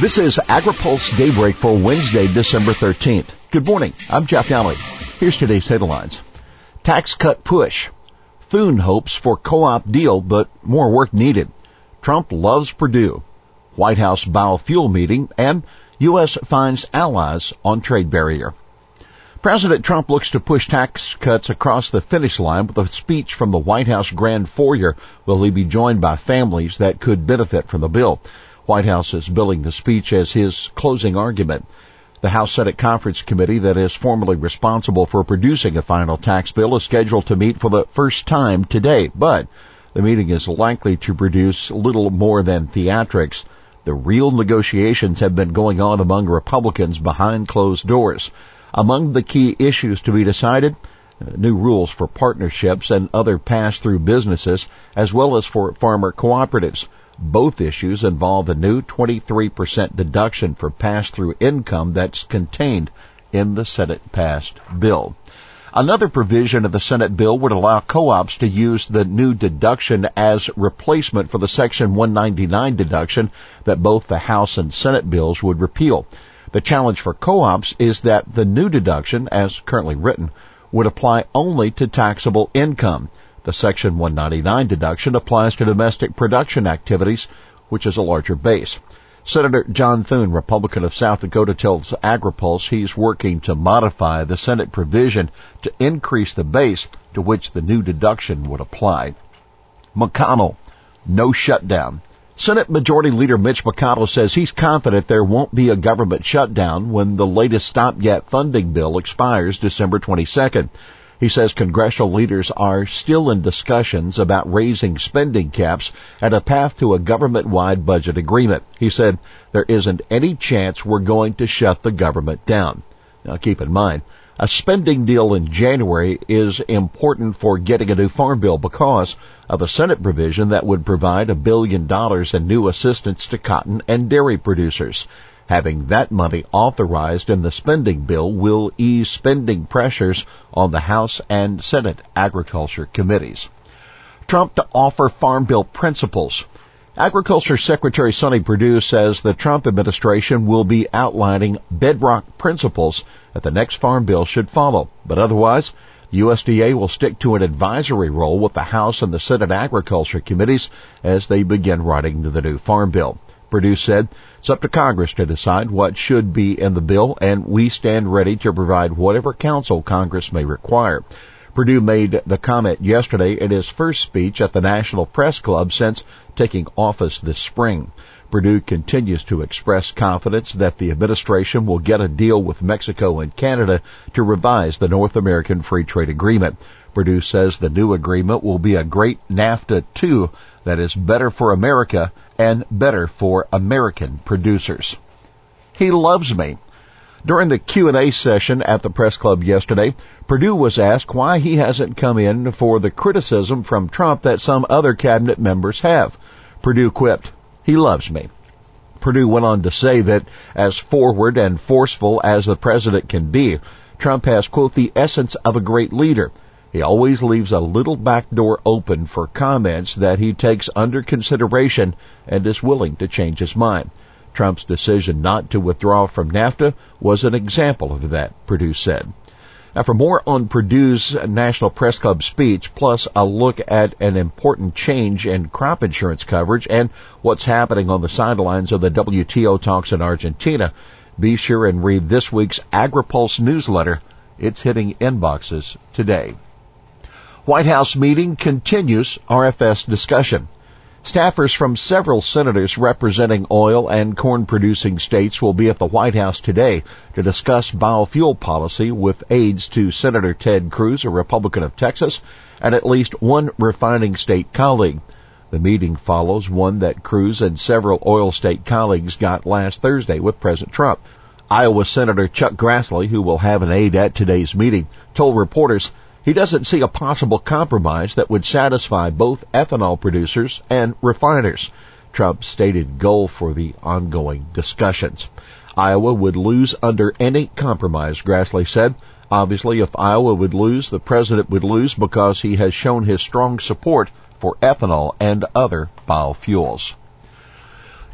This is AgriPulse Daybreak for Wednesday, December 13th. Good morning. I'm Jeff Daly. Here's today's headlines. Tax cut push. Thune hopes for co-op deal, but more work needed. Trump loves Perdue. White House biofuel meeting and U.S. finds allies on trade barrier. President Trump looks to push tax cuts across the finish line with a speech from the White House Grand Foyer. Will he be joined by families that could benefit from the bill? White House is billing the speech as his closing argument. The House Senate Conference Committee that is formally responsible for producing a final tax bill is scheduled to meet for the first time today, but the meeting is likely to produce little more than theatrics. The real negotiations have been going on among Republicans behind closed doors. Among the key issues to be decided, uh, new rules for partnerships and other pass-through businesses, as well as for farmer cooperatives. Both issues involve a new 23% deduction for pass-through income that's contained in the Senate passed bill. Another provision of the Senate bill would allow co-ops to use the new deduction as replacement for the Section 199 deduction that both the House and Senate bills would repeal. The challenge for co-ops is that the new deduction, as currently written, would apply only to taxable income. The Section 199 deduction applies to domestic production activities, which is a larger base. Senator John Thune, Republican of South Dakota, tells AgriPulse he's working to modify the Senate provision to increase the base to which the new deduction would apply. McConnell, no shutdown. Senate Majority Leader Mitch McConnell says he's confident there won't be a government shutdown when the latest stopgap funding bill expires December 22nd. He says congressional leaders are still in discussions about raising spending caps and a path to a government-wide budget agreement. He said there isn't any chance we're going to shut the government down. Now keep in mind, a spending deal in January is important for getting a new farm bill because of a Senate provision that would provide a billion dollars in new assistance to cotton and dairy producers. Having that money authorized in the spending bill will ease spending pressures on the House and Senate Agriculture committees. Trump to offer Farm Bill principles. Agriculture Secretary Sonny Perdue says the Trump administration will be outlining bedrock principles that the next farm bill should follow. But otherwise, the USDA will stick to an advisory role with the House and the Senate Agriculture committees as they begin writing the new farm bill. Perdue said it's up to Congress to decide what should be in the bill and we stand ready to provide whatever counsel Congress may require. Perdue made the comment yesterday in his first speech at the National Press Club since taking office this spring. Perdue continues to express confidence that the administration will get a deal with Mexico and Canada to revise the North American Free Trade Agreement. Perdue says the new agreement will be a great NAFTA 2 that is better for America and better for American producers. He loves me. During the Q&A session at the press club yesterday, Perdue was asked why he hasn't come in for the criticism from Trump that some other cabinet members have. Perdue quipped, he loves me. Perdue went on to say that as forward and forceful as the president can be, Trump has, quote, the essence of a great leader. He always leaves a little back door open for comments that he takes under consideration and is willing to change his mind. Trump's decision not to withdraw from NAFTA was an example of that, Perdue said. Now for more on Perdue's National Press Club speech, plus a look at an important change in crop insurance coverage and what's happening on the sidelines of the WTO talks in Argentina, be sure and read this week's AgriPulse newsletter. It's hitting inboxes today. White House meeting continues RFS discussion. Staffers from several senators representing oil and corn producing states will be at the White House today to discuss biofuel policy with aides to Senator Ted Cruz, a Republican of Texas, and at least one refining state colleague. The meeting follows one that Cruz and several oil state colleagues got last Thursday with President Trump. Iowa Senator Chuck Grassley, who will have an aide at today's meeting, told reporters he doesn't see a possible compromise that would satisfy both ethanol producers and refiners. Trump's stated goal for the ongoing discussions. Iowa would lose under any compromise, Grassley said. Obviously, if Iowa would lose, the president would lose because he has shown his strong support for ethanol and other biofuels.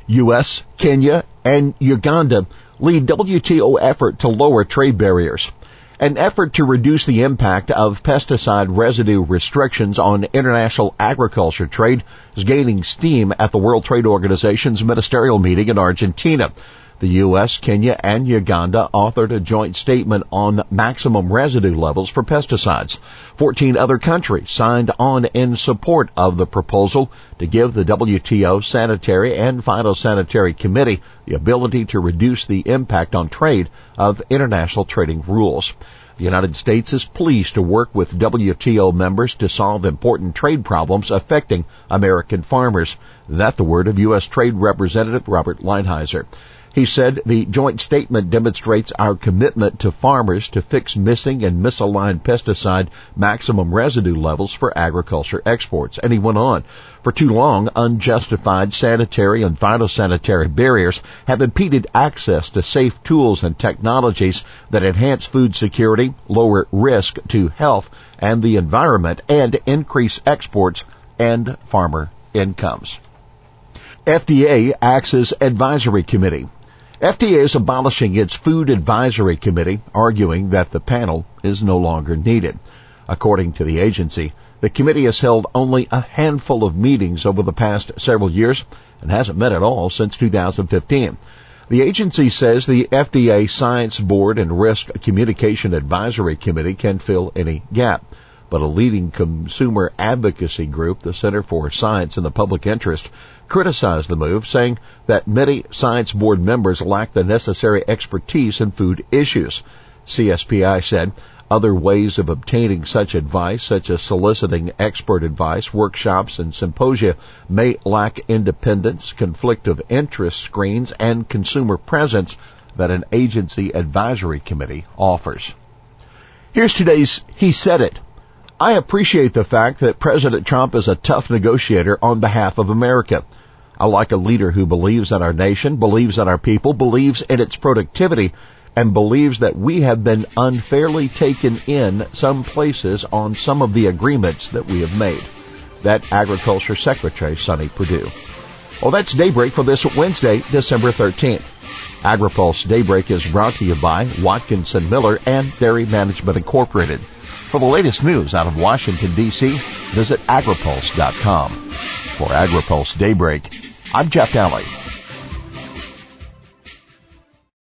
U.S., Kenya, and Uganda lead WTO effort to lower trade barriers. An effort to reduce the impact of pesticide residue restrictions on international agriculture trade is gaining steam at the World Trade Organization's ministerial meeting in Argentina. The U.S., Kenya, and Uganda authored a joint statement on maximum residue levels for pesticides. 14 other countries signed on in support of the proposal to give the WTO Sanitary and Phytosanitary Committee the ability to reduce the impact on trade of international trading rules. The United States is pleased to work with WTO members to solve important trade problems affecting American farmers. That the word of U.S. Trade Representative Robert Lighthizer. He said the joint statement demonstrates our commitment to farmers to fix missing and misaligned pesticide maximum residue levels for agriculture exports. And he went on, for too long, unjustified sanitary and phytosanitary barriers have impeded access to safe tools and technologies that enhance food security, lower risk to health and the environment, and increase exports and farmer incomes. FDA acts as advisory committee. FDA is abolishing its Food Advisory Committee, arguing that the panel is no longer needed. According to the agency, the committee has held only a handful of meetings over the past several years and hasn't met at all since 2015. The agency says the FDA Science Board and Risk Communication Advisory Committee can fill any gap but a leading consumer advocacy group, the Center for Science and the Public Interest, criticized the move, saying that many science board members lack the necessary expertise in food issues. CSPI said other ways of obtaining such advice, such as soliciting expert advice, workshops, and symposia, may lack independence, conflict of interest screens, and consumer presence that an agency advisory committee offers. Here's today's He Said It. I appreciate the fact that President Trump is a tough negotiator on behalf of America. I like a leader who believes in our nation, believes in our people, believes in its productivity, and believes that we have been unfairly taken in some places on some of the agreements that we have made. That Agriculture Secretary Sonny Perdue. Well, that's Daybreak for this Wednesday, December 13th. AgriPulse Daybreak is brought to you by Watkinson Miller and Dairy Management Incorporated. For the latest news out of Washington, D.C., visit agripulse.com. For AgriPulse Daybreak, I'm Jeff Daly.